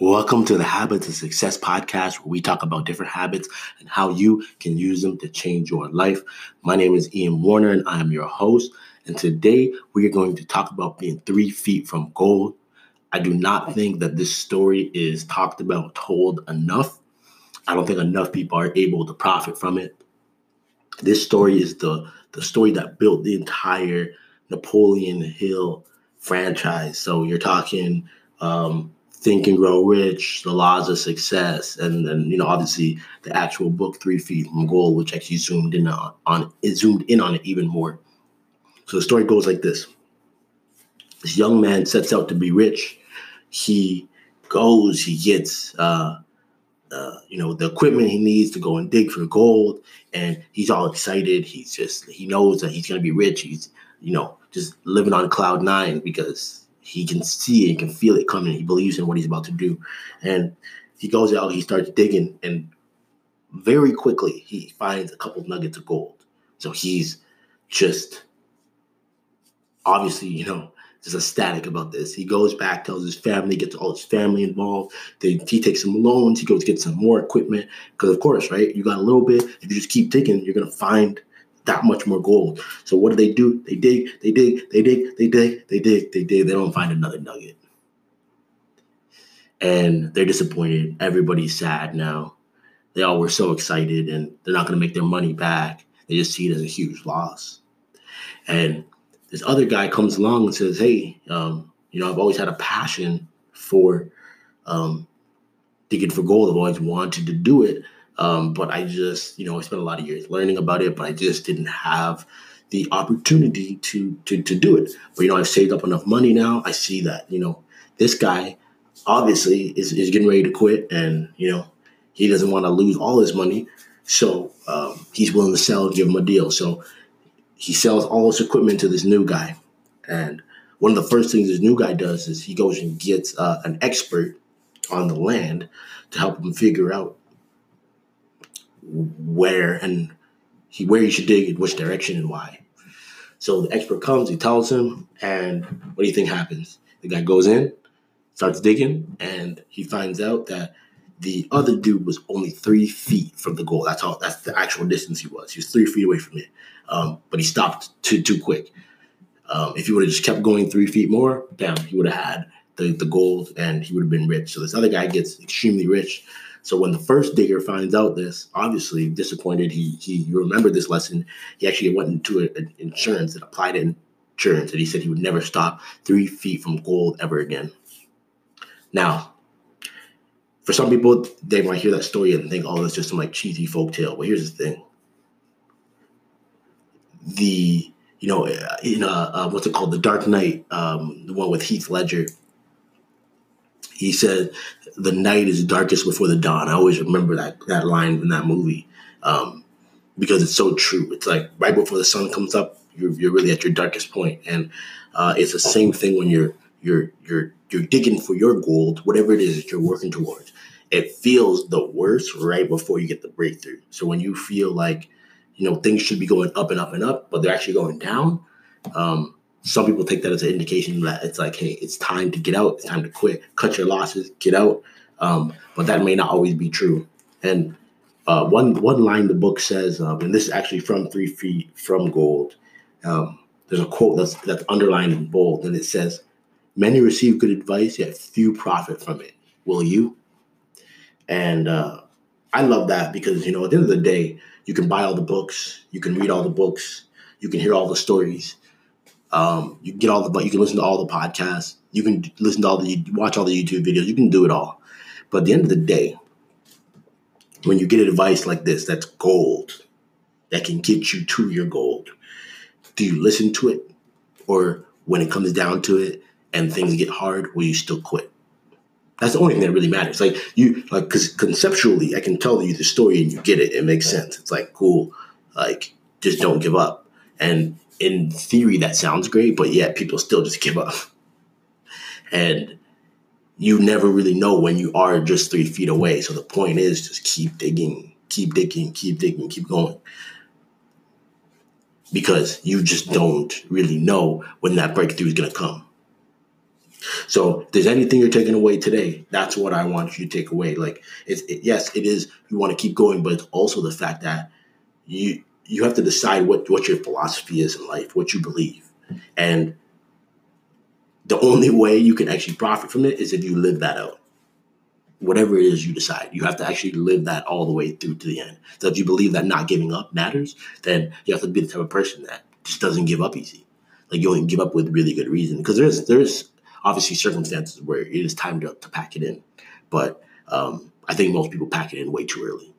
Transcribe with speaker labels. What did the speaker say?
Speaker 1: Welcome to the Habits of Success podcast, where we talk about different habits and how you can use them to change your life. My name is Ian Warner, and I am your host. And today we are going to talk about being three feet from gold. I do not think that this story is talked about, told enough. I don't think enough people are able to profit from it. This story is the, the story that built the entire Napoleon Hill franchise. So you're talking um, Think and Grow Rich, The Laws of Success, and then you know obviously the actual book Three Feet from Gold, which actually zoomed in on, on it zoomed in on it even more. So the story goes like this: This young man sets out to be rich. He goes, he gets uh, uh, you know the equipment he needs to go and dig for gold, and he's all excited. He's just he knows that he's gonna be rich. He's you know just living on cloud nine because he can see it, he can feel it coming. He believes in what he's about to do. And he goes out, he starts digging, and very quickly he finds a couple nuggets of gold. So he's just obviously, you know, just ecstatic about this. He goes back, tells his family, gets all his family involved. They, he takes some loans. He goes get some more equipment because, of course, right? You got a little bit. If you just keep digging, you're gonna find that much more gold. So what do they do? They dig, they dig, they dig, they dig, they dig, they dig. They don't find another nugget. And they're disappointed. Everybody's sad now. They all were so excited and they're not going to make their money back. They just see it as a huge loss. And this other guy comes along and says, Hey, um, you know, I've always had a passion for um, digging for gold. I've always wanted to do it. Um, but I just, you know, I spent a lot of years learning about it, but I just didn't have the opportunity to to to do it. But you know, I've saved up enough money now. I see that, you know, this guy obviously is, is getting ready to quit and, you know, he doesn't want to lose all his money. So um, he's willing to sell and give him a deal. So he sells all his equipment to this new guy. And one of the first things this new guy does is he goes and gets uh, an expert on the land to help him figure out where and he where he should dig in which direction and why. So the expert comes, he tells him, and what do you think happens? The guy goes in, starts digging, and he finds out that the other dude was only three feet from the goal. That's all. That's the actual distance he was. He was three feet away from it, um, but he stopped too too quick. Um, if he would have just kept going three feet more, damn, he would have had the the gold and he would have been rich. So this other guy gets extremely rich so when the first digger finds out this, obviously disappointed, he he remembered this lesson. He actually went into an insurance and applied insurance, and he said he would never stop three feet from gold ever again. Now, for some people, they might hear that story and think, "Oh, it's just some like cheesy folk tale." But here's the thing: the you know in uh, uh what's it called, the Dark Knight, um, the one with Heath Ledger he said, "The night is darkest before the dawn." I always remember that that line in that movie um, because it's so true. It's like right before the sun comes up, you're, you're really at your darkest point, and uh, it's the same thing when you're you're you're you're digging for your gold, whatever it is that you're working towards. It feels the worst right before you get the breakthrough. So when you feel like you know things should be going up and up and up, but they're actually going down. Um, some people take that as an indication that it's like, hey, it's time to get out, it's time to quit, cut your losses, get out. Um, but that may not always be true. And uh, one one line the book says, um, and this is actually from Three Feet from Gold. Um, there's a quote that's that's underlined in bold, and it says, "Many receive good advice, yet few profit from it. Will you?" And uh, I love that because you know at the end of the day, you can buy all the books, you can read all the books, you can hear all the stories, um, you get all the, you can listen to all the podcasts. You can listen to all the, watch all the YouTube videos. You can do it all. But at the end of the day, when you get advice like this, that's gold, that can get you to your gold. Do you listen to it, or when it comes down to it and things get hard, will you still quit? That's the only thing that really matters. Like you, like because conceptually, I can tell you the story and you get it. It makes sense. It's like cool. Like just don't give up. And in theory that sounds great, but yet people still just give up. And you never really know when you are just three feet away. So the point is just keep digging, keep digging, keep digging, keep going. Because you just don't really know when that breakthrough is going to come. So if there's anything you're taking away today, that's what I want you to take away. Like it's it, yes, it is you want to keep going, but it's also the fact that you you have to decide what what your philosophy is in life, what you believe. And the only way you can actually profit from it is if you live that out. Whatever it is you decide, you have to actually live that all the way through to the end. So if you believe that not giving up matters, then you have to be the type of person that just doesn't give up easy. Like you only give up with really good reason. Because there's there's obviously circumstances where it is time to, to pack it in. But um, I think most people pack it in way too early.